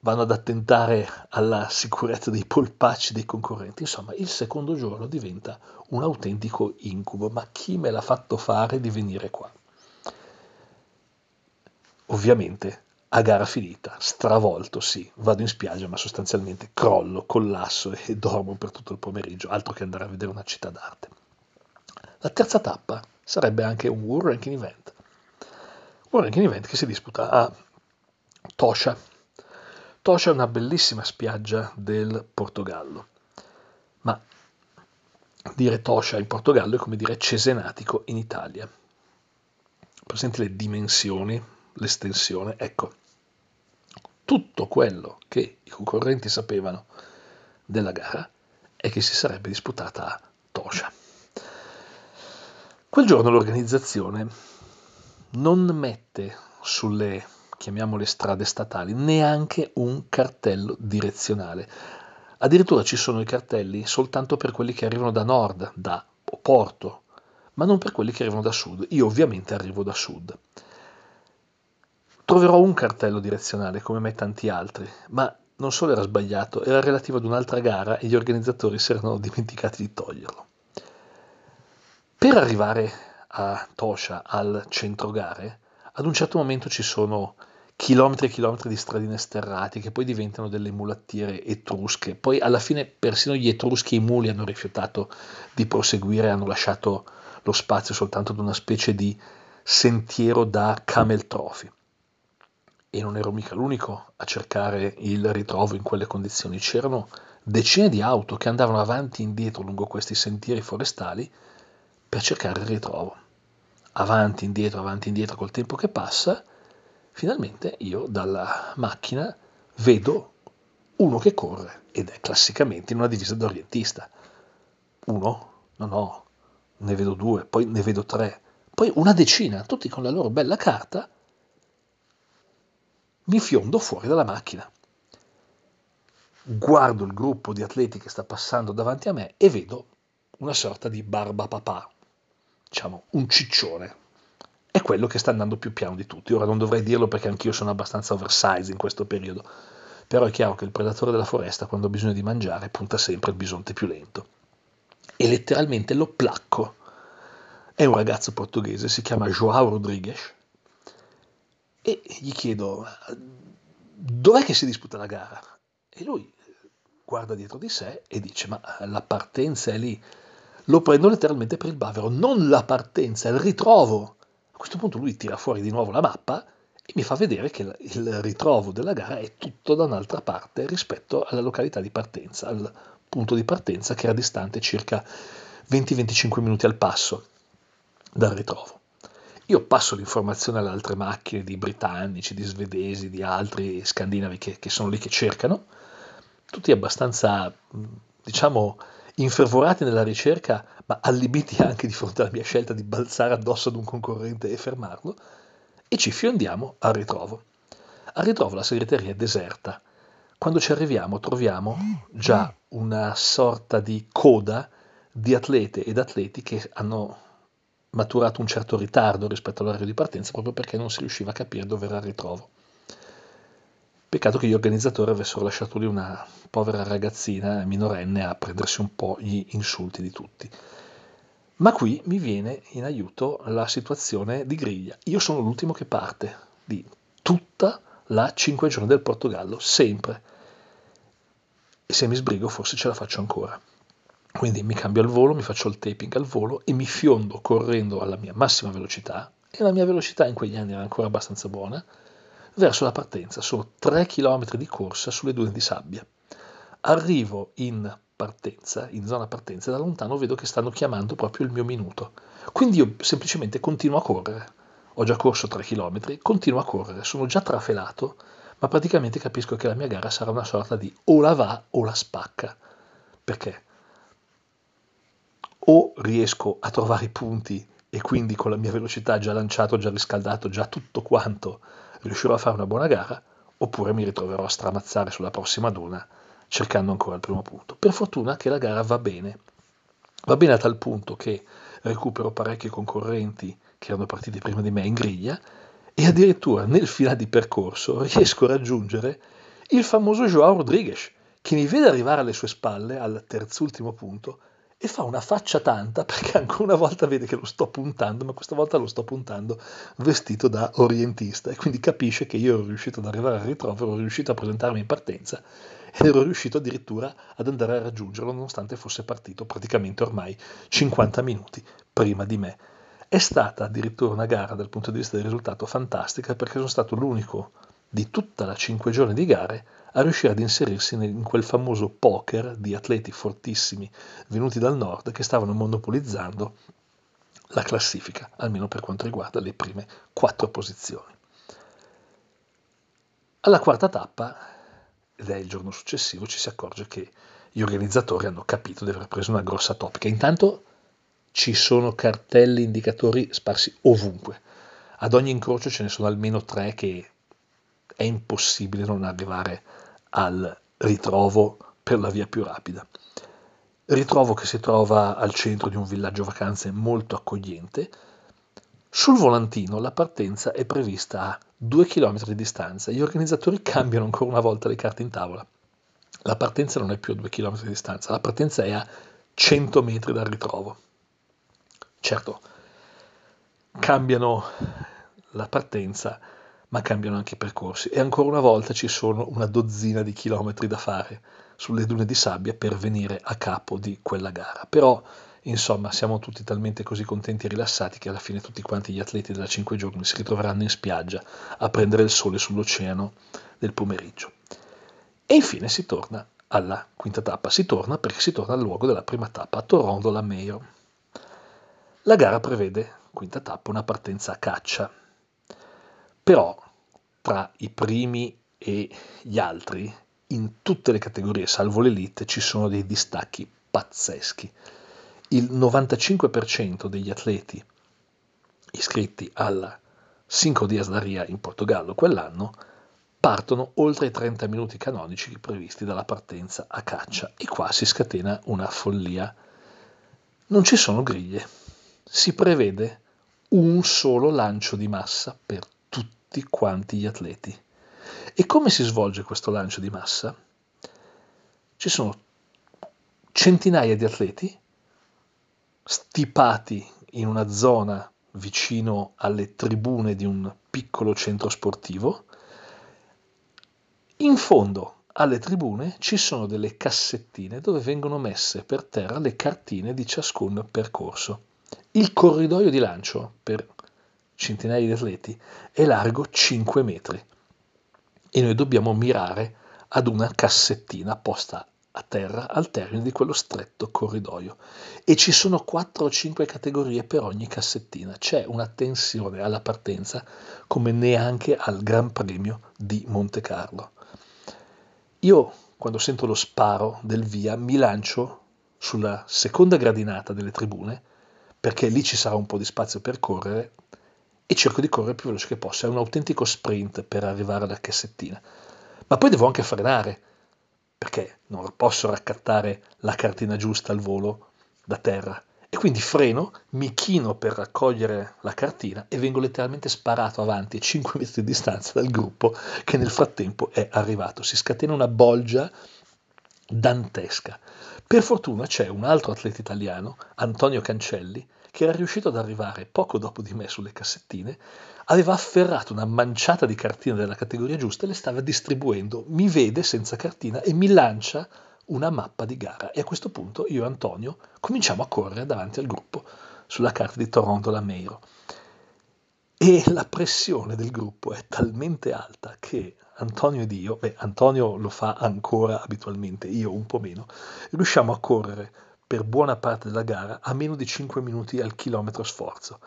Speaker 2: vanno ad attentare alla sicurezza dei polpacci dei concorrenti. Insomma, il secondo giorno diventa un autentico incubo. Ma chi me l'ha fatto fare di venire qua? Ovviamente, a gara finita, stravolto, sì, vado in spiaggia, ma sostanzialmente crollo, collasso e dormo per tutto il pomeriggio, altro che andare a vedere una città d'arte. La terza tappa sarebbe anche un World Ranking Event. World Ranking Event che si disputa a Tosha, Toscia è una bellissima spiaggia del Portogallo, ma dire Toscia in Portogallo è come dire Cesenatico in Italia. Presenti le dimensioni, l'estensione, ecco, tutto quello che i concorrenti sapevano della gara è che si sarebbe disputata a Toscia. Quel giorno l'organizzazione non mette sulle chiamiamole strade statali, neanche un cartello direzionale. Addirittura ci sono i cartelli soltanto per quelli che arrivano da nord, da Porto, ma non per quelli che arrivano da sud. Io ovviamente arrivo da sud. Troverò un cartello direzionale come me tanti altri, ma non solo era sbagliato, era relativo ad un'altra gara e gli organizzatori si erano dimenticati di toglierlo. Per arrivare a Toscia, al centro gare, ad un certo momento ci sono chilometri e chilometri di stradine sterrate che poi diventano delle mulattiere etrusche. Poi alla fine persino gli etruschi e i muli hanno rifiutato di proseguire, hanno lasciato lo spazio soltanto ad una specie di sentiero da camel trophy. E non ero mica l'unico a cercare il ritrovo in quelle condizioni. C'erano decine di auto che andavano avanti e indietro lungo questi sentieri forestali per cercare il ritrovo. Avanti, indietro, avanti, indietro col tempo che passa finalmente io dalla macchina vedo uno che corre ed è classicamente in una divisa da orientista. Uno? No, no, ne vedo due, poi ne vedo tre, poi una decina, tutti con la loro bella carta. Mi fiondo fuori dalla macchina. Guardo il gruppo di atleti che sta passando davanti a me e vedo una sorta di barba papà, diciamo un ciccione, è quello che sta andando più piano di tutti. Ora non dovrei dirlo perché anch'io sono abbastanza oversize in questo periodo, però è chiaro che il predatore della foresta quando ha bisogno di mangiare punta sempre il bisonte più lento. E letteralmente lo placco. È un ragazzo portoghese, si chiama João Rodrigues, e gli chiedo dov'è che si disputa la gara? E lui guarda dietro di sé e dice ma la partenza è lì. Lo prendo letteralmente per il bavero, non la partenza, il ritrovo. A questo punto lui tira fuori di nuovo la mappa e mi fa vedere che il ritrovo della gara è tutto da un'altra parte rispetto alla località di partenza, al punto di partenza che era distante circa 20-25 minuti al passo dal ritrovo. Io passo l'informazione alle altre macchine di britannici, di svedesi, di altri scandinavi che, che sono lì che cercano, tutti abbastanza, diciamo, infervorati nella ricerca, ma allibiti anche di fronte alla mia scelta di balzare addosso ad un concorrente e fermarlo, e ci fiondiamo al ritrovo. Al ritrovo la segreteria è deserta. Quando ci arriviamo troviamo già una sorta di coda di atlete ed atleti che hanno maturato un certo ritardo rispetto all'orario di partenza proprio perché non si riusciva a capire dove era il ritrovo. Peccato che gli organizzatori avessero lasciato lì una povera ragazzina minorenne a prendersi un po' gli insulti di tutti. Ma qui mi viene in aiuto la situazione di griglia. Io sono l'ultimo che parte di tutta la 5 giorni del Portogallo, sempre. e se mi sbrigo forse ce la faccio ancora. Quindi mi cambio al volo, mi faccio il taping al volo e mi fiondo correndo alla mia massima velocità, e la mia velocità in quegli anni era ancora abbastanza buona, verso la partenza. Sono 3 km di corsa sulle dune di sabbia. Arrivo in partenza, in zona partenza, e da lontano vedo che stanno chiamando proprio il mio minuto. Quindi io semplicemente continuo a correre. Ho già corso 3 km, continuo a correre, sono già trafelato, ma praticamente capisco che la mia gara sarà una sorta di o la va o la spacca. Perché? O riesco a trovare i punti e quindi con la mia velocità già lanciato, già riscaldato, già tutto quanto, riuscirò a fare una buona gara, oppure mi ritroverò a stramazzare sulla prossima duna cercando ancora il primo punto. Per fortuna che la gara va bene, va bene a tal punto che recupero parecchi concorrenti che erano partiti prima di me in griglia e addirittura nel finale di percorso riesco a raggiungere il famoso Joao Rodriguez che mi vede arrivare alle sue spalle al terzultimo punto e fa una faccia tanta perché ancora una volta vede che lo sto puntando, ma questa volta lo sto puntando vestito da orientista e quindi capisce che io ero riuscito ad arrivare al ritrovo, ero riuscito a presentarmi in partenza ed ero riuscito addirittura ad andare a raggiungerlo nonostante fosse partito praticamente ormai 50 minuti prima di me. È stata addirittura una gara dal punto di vista del risultato fantastica perché sono stato l'unico di tutta la 5 giorni di gare a riuscire ad inserirsi in quel famoso poker di atleti fortissimi venuti dal nord che stavano monopolizzando la classifica, almeno per quanto riguarda le prime quattro posizioni. Alla quarta tappa, ed è il giorno successivo, ci si accorge che gli organizzatori hanno capito di aver preso una grossa topica. Intanto ci sono cartelli indicatori sparsi ovunque. Ad ogni incrocio ce ne sono almeno tre che è impossibile non arrivare al ritrovo per la via più rapida. Ritrovo che si trova al centro di un villaggio vacanze molto accogliente. Sul volantino la partenza è prevista a 2 km di distanza. Gli organizzatori cambiano ancora una volta le carte in tavola. La partenza non è più a 2 km di distanza, la partenza è a 100 metri dal ritrovo. Certo, cambiano la partenza ma cambiano anche i percorsi e ancora una volta ci sono una dozzina di chilometri da fare sulle dune di sabbia per venire a capo di quella gara. Però, insomma, siamo tutti talmente così contenti e rilassati che alla fine tutti quanti gli atleti della 5 giorni si ritroveranno in spiaggia a prendere il sole sull'oceano del pomeriggio. E infine si torna alla quinta tappa, si torna perché si torna al luogo della prima tappa, a Toronto la Mayo. La gara prevede, quinta tappa, una partenza a caccia. Però tra i primi e gli altri, in tutte le categorie, salvo l'elite, ci sono dei distacchi pazzeschi. Il 95% degli atleti iscritti alla Cinco Dias da Ria in Portogallo quell'anno partono oltre i 30 minuti canonici previsti dalla partenza a caccia e qua si scatena una follia. Non ci sono griglie, si prevede un solo lancio di massa per tutti quanti gli atleti. E come si svolge questo lancio di massa? Ci sono centinaia di atleti stipati in una zona vicino alle tribune di un piccolo centro sportivo. In fondo alle tribune ci sono delle cassettine dove vengono messe per terra le cartine di ciascun percorso. Il corridoio di lancio per centinaia di atleti, è largo 5 metri e noi dobbiamo mirare ad una cassettina posta a terra al termine di quello stretto corridoio e ci sono 4 o 5 categorie per ogni cassettina. C'è una tensione alla partenza come neanche al Gran Premio di Monte Carlo. Io quando sento lo sparo del via mi lancio sulla seconda gradinata delle tribune perché lì ci sarà un po' di spazio per correre e cerco di correre più veloce che possa. È un autentico sprint per arrivare alla cassettina. Ma poi devo anche frenare, perché non posso raccattare la cartina giusta al volo da terra. E quindi freno, mi chino per raccogliere la cartina e vengo letteralmente sparato avanti a 5 metri di distanza dal gruppo che nel frattempo è arrivato. Si scatena una bolgia dantesca. Per fortuna c'è un altro atleta italiano, Antonio Cancelli, che era riuscito ad arrivare poco dopo di me sulle cassettine, aveva afferrato una manciata di cartine della categoria giusta e le stava distribuendo. Mi vede senza cartina e mi lancia una mappa di gara e a questo punto io e Antonio cominciamo a correre davanti al gruppo sulla carta di Toronto Lameiro e la pressione del gruppo è talmente alta che Antonio ed io, beh Antonio lo fa ancora abitualmente, io un po' meno, riusciamo a correre per buona parte della gara a meno di 5 minuti al chilometro sforzo.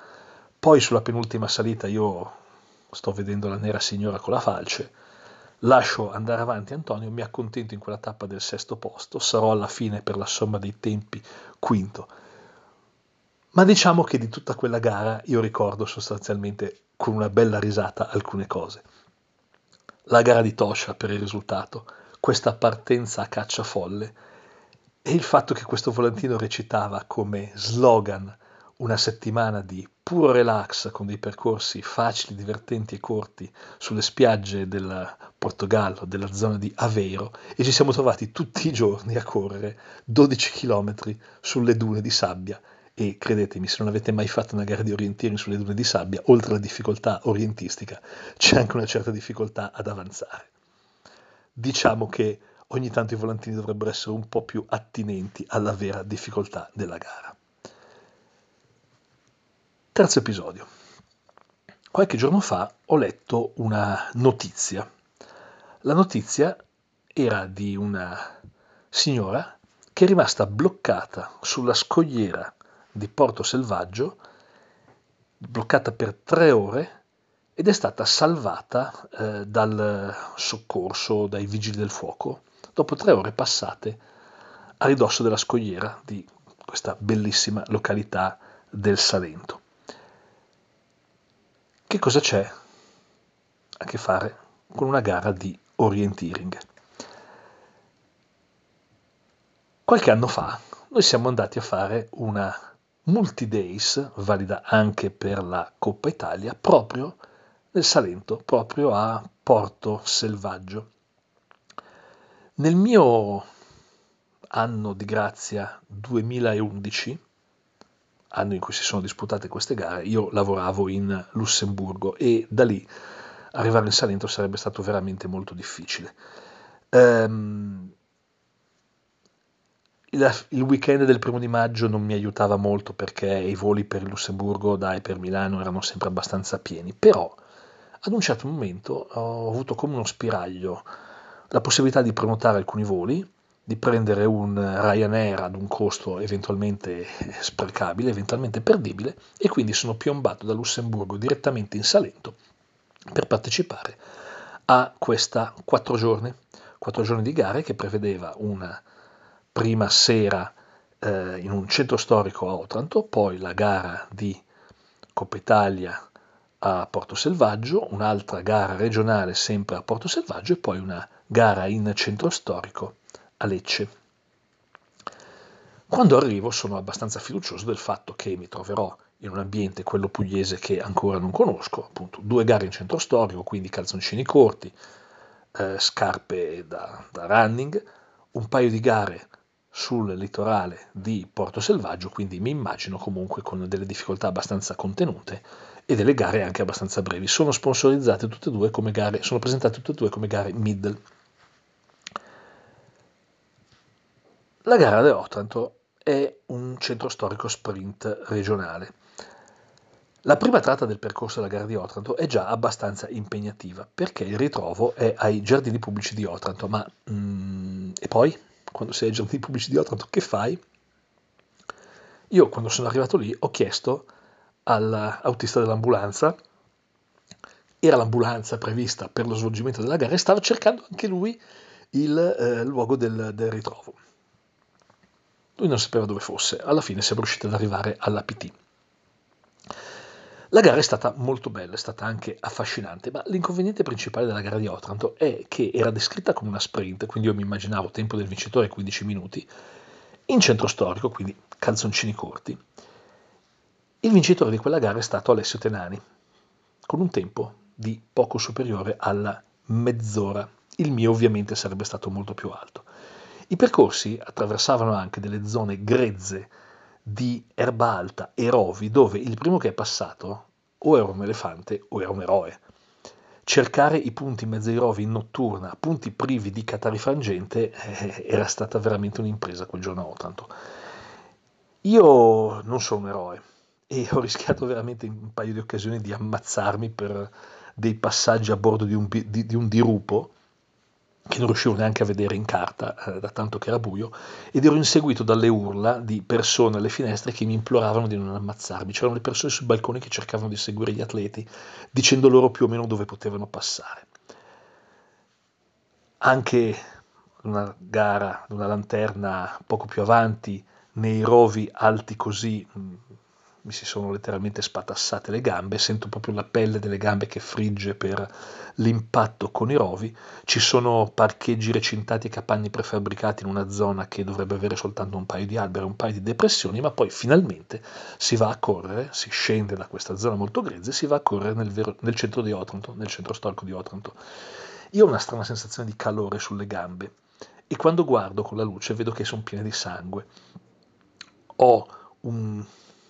Speaker 2: Poi sulla penultima salita io sto vedendo la nera signora con la falce, lascio andare avanti Antonio, mi accontento in quella tappa del sesto posto, sarò alla fine per la somma dei tempi quinto ma diciamo che di tutta quella gara io ricordo sostanzialmente con una bella risata alcune cose. La gara di Toscia per il risultato, questa partenza a caccia folle e il fatto che questo volantino recitava come slogan una settimana di puro relax con dei percorsi facili, divertenti e corti sulle spiagge del Portogallo, della zona di Aveiro e ci siamo trovati tutti i giorni a correre 12 km sulle dune di sabbia e credetemi, se non avete mai fatto una gara di orienteering sulle dune di sabbia, oltre alla difficoltà orientistica, c'è anche una certa difficoltà ad avanzare. Diciamo che ogni tanto i volantini dovrebbero essere un po' più attinenti alla vera difficoltà della gara. Terzo episodio. Qualche giorno fa ho letto una notizia. La notizia era di una signora che è rimasta bloccata sulla scogliera di Porto Selvaggio, bloccata per tre ore ed è stata salvata eh, dal soccorso, dai vigili del fuoco, dopo tre ore passate a ridosso della scogliera di questa bellissima località del Salento. Che cosa c'è a che fare con una gara di orienteering? Qualche anno fa noi siamo andati a fare una multi-days, valida anche per la Coppa Italia, proprio nel Salento, proprio a Porto Selvaggio. Nel mio anno di grazia 2011, anno in cui si sono disputate queste gare, io lavoravo in Lussemburgo e da lì arrivare in Salento sarebbe stato veramente molto difficile. Um, il, weekend del primo di maggio non mi aiutava molto perché i voli per Lussemburgo da e per Milano erano sempre abbastanza pieni, però ad un certo momento ho avuto come uno spiraglio la possibilità di prenotare alcuni voli, di prendere un Ryanair ad un costo eventualmente sprecabile, eventualmente perdibile, e quindi sono piombato da Lussemburgo direttamente in Salento per partecipare a questa quattro giorni, quattro giorni di gare che prevedeva una prima sera eh, in un centro storico a Otranto, poi la gara di Coppa Italia a Porto Selvaggio, un'altra gara regionale sempre a Porto Selvaggio e poi una gara in centro storico a Lecce. Quando arrivo sono abbastanza fiducioso del fatto che mi troverò in un ambiente, quello pugliese, che ancora non conosco, appunto due gare in centro storico, quindi calzoncini corti, eh, scarpe da, da running, un paio di gare sul litorale di Porto Selvaggio, quindi mi immagino comunque con delle difficoltà abbastanza contenute e delle gare anche abbastanza brevi. Sono sponsorizzate tutte e due come gare, sono presentate tutte e due come gare middle. La gara di Otranto è un centro storico sprint regionale. La prima tratta del percorso della gara di Otranto è già abbastanza impegnativa perché il ritrovo è ai giardini pubblici di Otranto, ma mm, e poi? quando sei ai giardini pubblici di Otranto, che fai? Io quando sono arrivato lì ho chiesto all'autista dell'ambulanza, era l'ambulanza prevista per lo svolgimento della gara e stava cercando anche lui il eh, luogo del, del ritrovo. Lui non sapeva dove fosse, alla fine siamo riusciti ad arrivare all'APT. La gara è stata molto bella, è stata anche affascinante, ma l'inconveniente principale della gara di Otranto è che era descritta come una sprint, quindi io mi immaginavo tempo del vincitore 15 minuti, in centro storico, quindi calzoncini corti. Il vincitore di quella gara è stato Alessio Tenani, con un tempo di poco superiore alla mezz'ora. Il mio ovviamente sarebbe stato molto più alto. I percorsi attraversavano anche delle zone grezze di erba alta e rovi dove il primo che è passato o era un elefante o era un eroe. cercare i punti in mezzo ai rovi in notturna, punti privi di catarifrangente, eh, era stata veramente un'impresa quel giorno a Otranto. Io non sono un eroe e ho rischiato veramente in un paio di occasioni di ammazzarmi per dei passaggi a bordo di un, di, di un dirupo che non riuscivo neanche a vedere in carta eh, da tanto che era buio, ed ero inseguito dalle urla di persone alle finestre che mi imploravano di non ammazzarmi. C'erano le persone sui balconi che cercavano di seguire gli atleti, dicendo loro più o meno dove potevano passare. Anche una gara, una lanterna poco più avanti, nei rovi alti così, mi si sono letteralmente spatassate le gambe, sento proprio la pelle delle gambe che frigge per l'impatto con i rovi, ci sono parcheggi recintati e capanni prefabbricati in una zona che dovrebbe avere soltanto un paio di alberi, un paio di depressioni, ma poi finalmente si va a correre, si scende da questa zona molto grezza e si va a correre nel, vero, nel centro di Otranto, nel centro storico di Otranto. Io ho una strana sensazione di calore sulle gambe e quando guardo con la luce vedo che sono piene di sangue. Ho un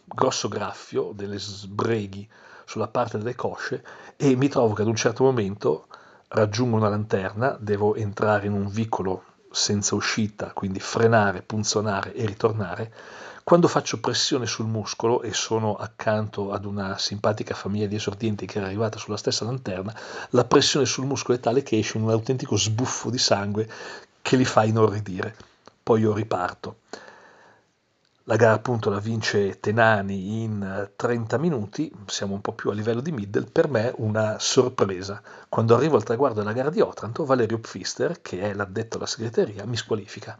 Speaker 2: grosso graffio, delle sbreghi sulla parte delle cosce e mi trovo che ad un certo momento raggiungo una lanterna, devo entrare in un vicolo senza uscita, quindi frenare, punzonare e ritornare. Quando faccio pressione sul muscolo e sono accanto ad una simpatica famiglia di esordienti che era arrivata sulla stessa lanterna, la pressione sul muscolo è tale che esce un autentico sbuffo di sangue che li fa inorridire. Poi io riparto. La gara appunto la vince Tenani in 30 minuti, siamo un po' più a livello di middle, per me una sorpresa. Quando arrivo al traguardo della gara di Otranto, Valerio Pfister, che è l'addetto alla segreteria, mi squalifica.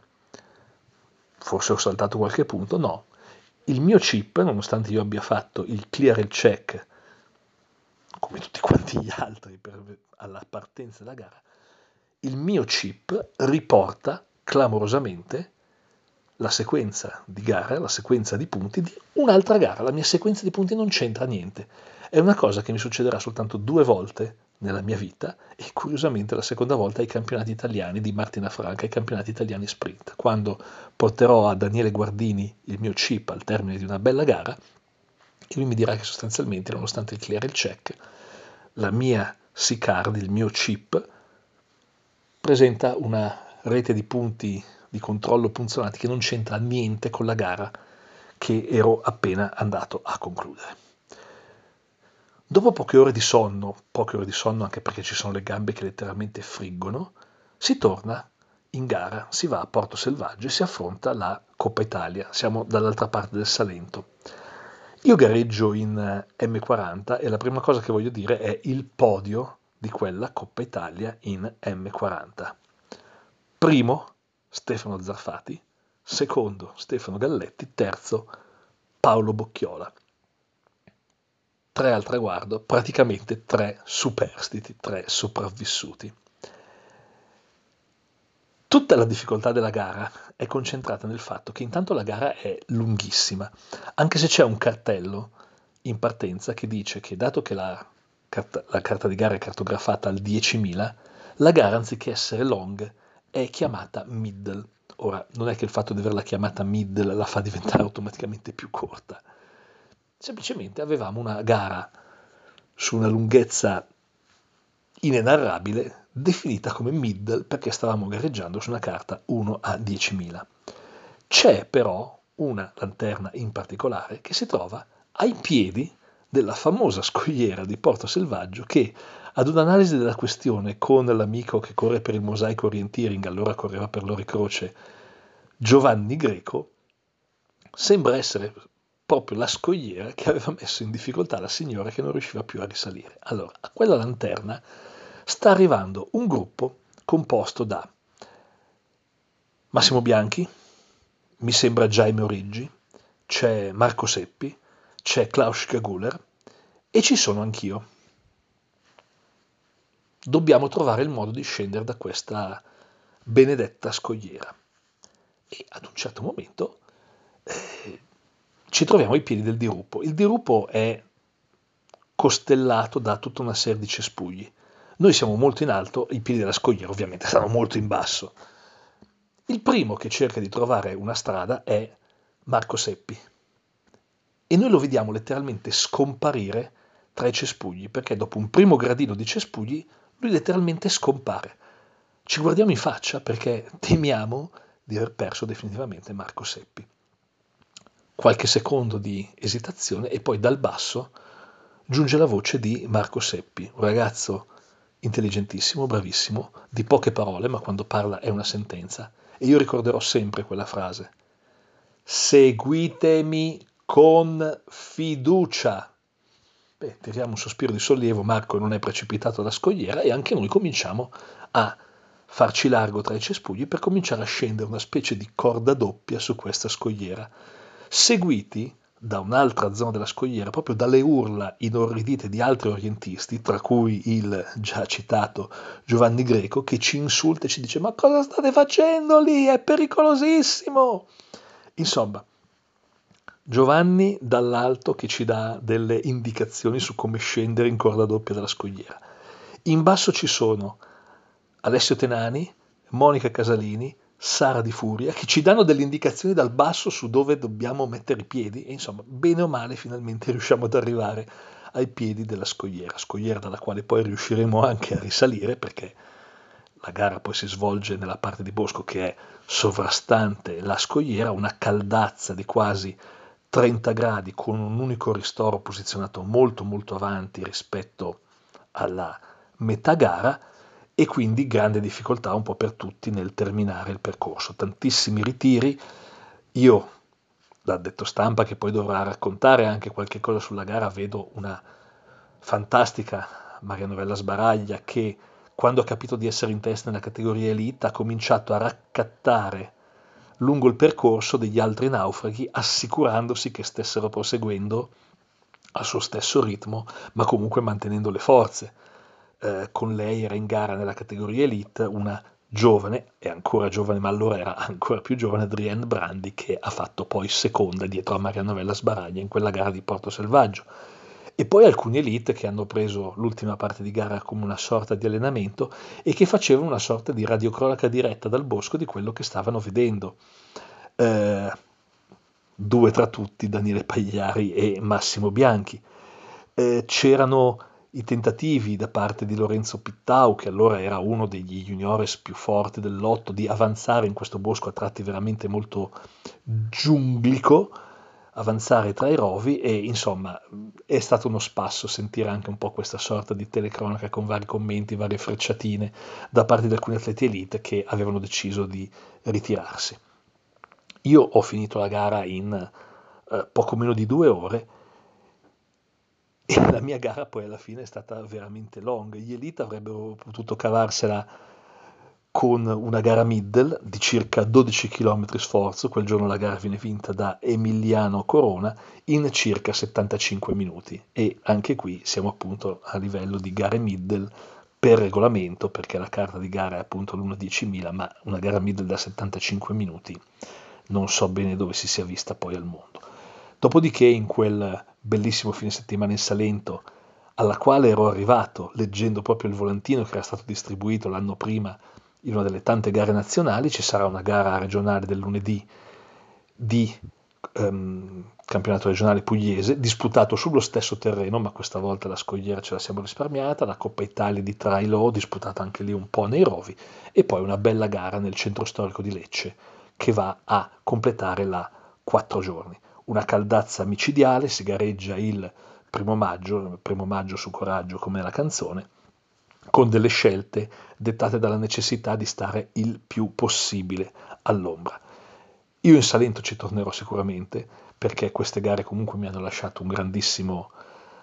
Speaker 2: Forse ho saltato qualche punto, no. Il mio chip, nonostante io abbia fatto il clear il check, come tutti quanti gli altri per, alla partenza della gara, il mio chip riporta clamorosamente la sequenza di gara, la sequenza di punti di un'altra gara. La mia sequenza di punti non c'entra niente. È una cosa che mi succederà soltanto due volte nella mia vita e curiosamente la seconda volta ai campionati italiani di Martina Franca, ai campionati italiani sprint, quando porterò a Daniele Guardini il mio chip al termine di una bella gara e lui mi dirà che sostanzialmente, nonostante il clear e il check, la mia C-card, il mio chip, presenta una rete di punti di controllo punzionati che non c'entra niente con la gara che ero appena andato a concludere. Dopo poche ore di sonno, poche ore di sonno anche perché ci sono le gambe che letteralmente friggono, si torna in gara, si va a Porto Selvaggio e si affronta la Coppa Italia. Siamo dall'altra parte del Salento. Io gareggio in M40 e la prima cosa che voglio dire è il podio di quella Coppa Italia in M40. Primo, Stefano Zarfati, secondo Stefano Galletti, terzo Paolo Bocchiola. Tre al traguardo, praticamente tre superstiti, tre sopravvissuti. Tutta la difficoltà della gara è concentrata nel fatto che intanto la gara è lunghissima, anche se c'è un cartello in partenza che dice che dato che la carta, la carta di gara è cartografata al 10.000, la gara anziché essere long è chiamata middle. Ora, non è che il fatto di averla chiamata middle la fa diventare automaticamente più corta. Semplicemente avevamo una gara su una lunghezza inenarrabile definita come middle perché stavamo gareggiando su una carta 1 a 10.000. C'è però una lanterna in particolare che si trova ai piedi della famosa scogliera di Porto Selvaggio che ad un'analisi della questione con l'amico che corre per il mosaico orienteering, allora correva per l'Ori Croce, Giovanni Greco, sembra essere proprio la scogliera che aveva messo in difficoltà la signora che non riusciva più a risalire. Allora, a quella lanterna sta arrivando un gruppo composto da Massimo Bianchi, mi sembra Jaime Origgi, c'è Marco Seppi, c'è Klaus Kaguler e ci sono anch'io dobbiamo trovare il modo di scendere da questa benedetta scogliera. E ad un certo momento eh, ci troviamo ai piedi del dirupo. Il dirupo è costellato da tutta una serie di cespugli. Noi siamo molto in alto, i piedi della scogliera ovviamente stanno molto in basso. Il primo che cerca di trovare una strada è Marco Seppi. E noi lo vediamo letteralmente scomparire tra i cespugli, perché dopo un primo gradino di cespugli lui letteralmente scompare. Ci guardiamo in faccia perché temiamo di aver perso definitivamente Marco Seppi. Qualche secondo di esitazione e poi dal basso giunge la voce di Marco Seppi, un ragazzo intelligentissimo, bravissimo, di poche parole, ma quando parla è una sentenza. E io ricorderò sempre quella frase. Seguitemi con fiducia. Beh, tiriamo un sospiro di sollievo, Marco non è precipitato alla scogliera e anche noi cominciamo a farci largo tra i cespugli per cominciare a scendere una specie di corda doppia su questa scogliera, seguiti da un'altra zona della scogliera, proprio dalle urla inorridite di altri orientisti, tra cui il già citato Giovanni Greco, che ci insulta e ci dice ma cosa state facendo lì? È pericolosissimo! Insomma, Giovanni dall'alto che ci dà delle indicazioni su come scendere in corda doppia dalla scogliera. In basso ci sono Alessio Tenani, Monica Casalini, Sara di Furia, che ci danno delle indicazioni dal basso su dove dobbiamo mettere i piedi e insomma, bene o male, finalmente riusciamo ad arrivare ai piedi della scogliera, scogliera dalla quale poi riusciremo anche a risalire perché la gara poi si svolge nella parte di bosco che è sovrastante la scogliera, una caldazza di quasi 30 gradi con un unico ristoro posizionato molto molto avanti rispetto alla metà gara e quindi grande difficoltà un po' per tutti nel terminare il percorso. Tantissimi ritiri, io da detto stampa che poi dovrà raccontare anche qualche cosa sulla gara, vedo una fantastica Maria Novella Sbaraglia che quando ha capito di essere in testa nella categoria elite ha cominciato a raccattare lungo il percorso degli altri naufraghi assicurandosi che stessero proseguendo al suo stesso ritmo ma comunque mantenendo le forze eh, con lei era in gara nella categoria elite una giovane, e ancora giovane, ma allora era ancora più giovane, Adrienne Brandi, che ha fatto poi seconda dietro a Maria Novella Sbaraglia in quella gara di Porto Selvaggio. E poi alcuni elite che hanno preso l'ultima parte di gara come una sorta di allenamento e che facevano una sorta di radiocronaca diretta dal bosco di quello che stavano vedendo. Eh, due tra tutti, Daniele Pagliari e Massimo Bianchi. Eh, c'erano i tentativi da parte di Lorenzo Pittau, che allora era uno degli juniores più forti del lotto, di avanzare in questo bosco a tratti veramente molto giunglico, avanzare tra i rovi e insomma è stato uno spasso sentire anche un po' questa sorta di telecronaca con vari commenti, varie frecciatine da parte di alcuni atleti elite che avevano deciso di ritirarsi. Io ho finito la gara in eh, poco meno di due ore e la mia gara poi alla fine è stata veramente long. Gli Elite avrebbero potuto cavarsela con una gara middle di circa 12 km sforzo, quel giorno la gara viene vinta da Emiliano Corona in circa 75 minuti e anche qui siamo appunto a livello di gare middle per regolamento perché la carta di gara è appunto l'1-10.000 ma una gara middle da 75 minuti non so bene dove si sia vista poi al mondo. Dopodiché in quel bellissimo fine settimana in Salento, alla quale ero arrivato leggendo proprio il volantino che era stato distribuito l'anno prima in una delle tante gare nazionali, ci sarà una gara regionale del lunedì di um, campionato regionale pugliese, disputato sullo stesso terreno, ma questa volta la scogliera ce la siamo risparmiata, la Coppa Italia di Trailo, disputata anche lì un po' nei rovi, e poi una bella gara nel centro storico di Lecce, che va a completare la quattro giorni. Una caldazza micidiale, si gareggia il primo maggio, primo maggio su coraggio come la canzone, con delle scelte dettate dalla necessità di stare il più possibile all'ombra. Io in Salento ci tornerò sicuramente perché queste gare comunque mi hanno lasciato un grandissimo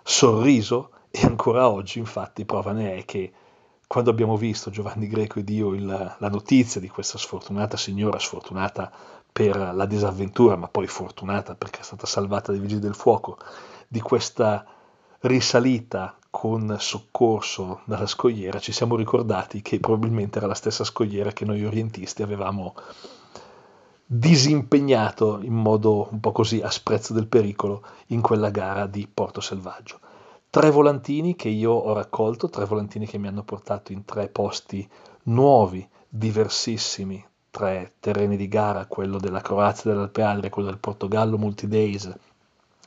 Speaker 2: sorriso e ancora oggi infatti prova ne è che quando abbiamo visto Giovanni Greco ed io il, la notizia di questa sfortunata signora, sfortunata per la disavventura, ma poi fortunata perché è stata salvata dai vigili del fuoco, di questa risalita con soccorso dalla scogliera, ci siamo ricordati che probabilmente era la stessa scogliera che noi orientisti avevamo disimpegnato in modo un po' così a sprezzo del pericolo in quella gara di Porto Selvaggio. Tre volantini che io ho raccolto, tre volantini che mi hanno portato in tre posti nuovi, diversissimi, tre terreni di gara, quello della Croazia dell'Alpe Adria, quello del Portogallo Multidays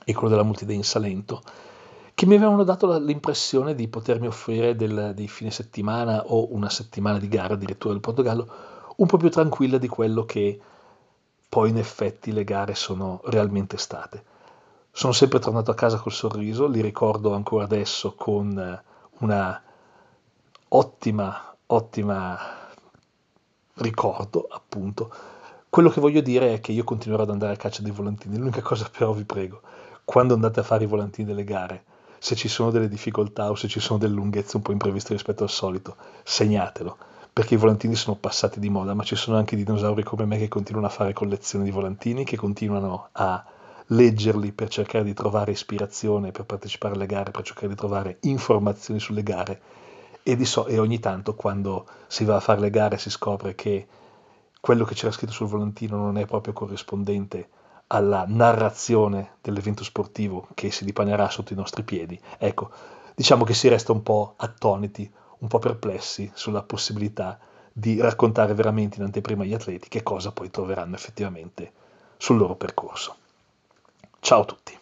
Speaker 2: e quello della Multiday in Salento, che mi avevano dato l'impressione di potermi offrire del, dei fine settimana o una settimana di gara addirittura del Portogallo un po' più tranquilla di quello che poi in effetti le gare sono realmente state. Sono sempre tornato a casa col sorriso, li ricordo ancora adesso con una ottima, ottima ricordo, appunto. Quello che voglio dire è che io continuerò ad andare a caccia dei volantini. L'unica cosa però vi prego, quando andate a fare i volantini delle gare, se ci sono delle difficoltà o se ci sono delle lunghezze un po' impreviste rispetto al solito, segnatelo, perché i volantini sono passati di moda, ma ci sono anche dinosauri come me che continuano a fare collezioni di volantini, che continuano a leggerli per cercare di trovare ispirazione, per partecipare alle gare, per cercare di trovare informazioni sulle gare. E, so, e ogni tanto quando si va a fare le gare si scopre che quello che c'era scritto sul volantino non è proprio corrispondente alla narrazione dell'evento sportivo che si dipanerà sotto i nostri piedi. Ecco, diciamo che si resta un po' attoniti, un po' perplessi sulla possibilità di raccontare veramente in anteprima agli atleti che cosa poi troveranno effettivamente sul loro percorso. Ciao a tutti.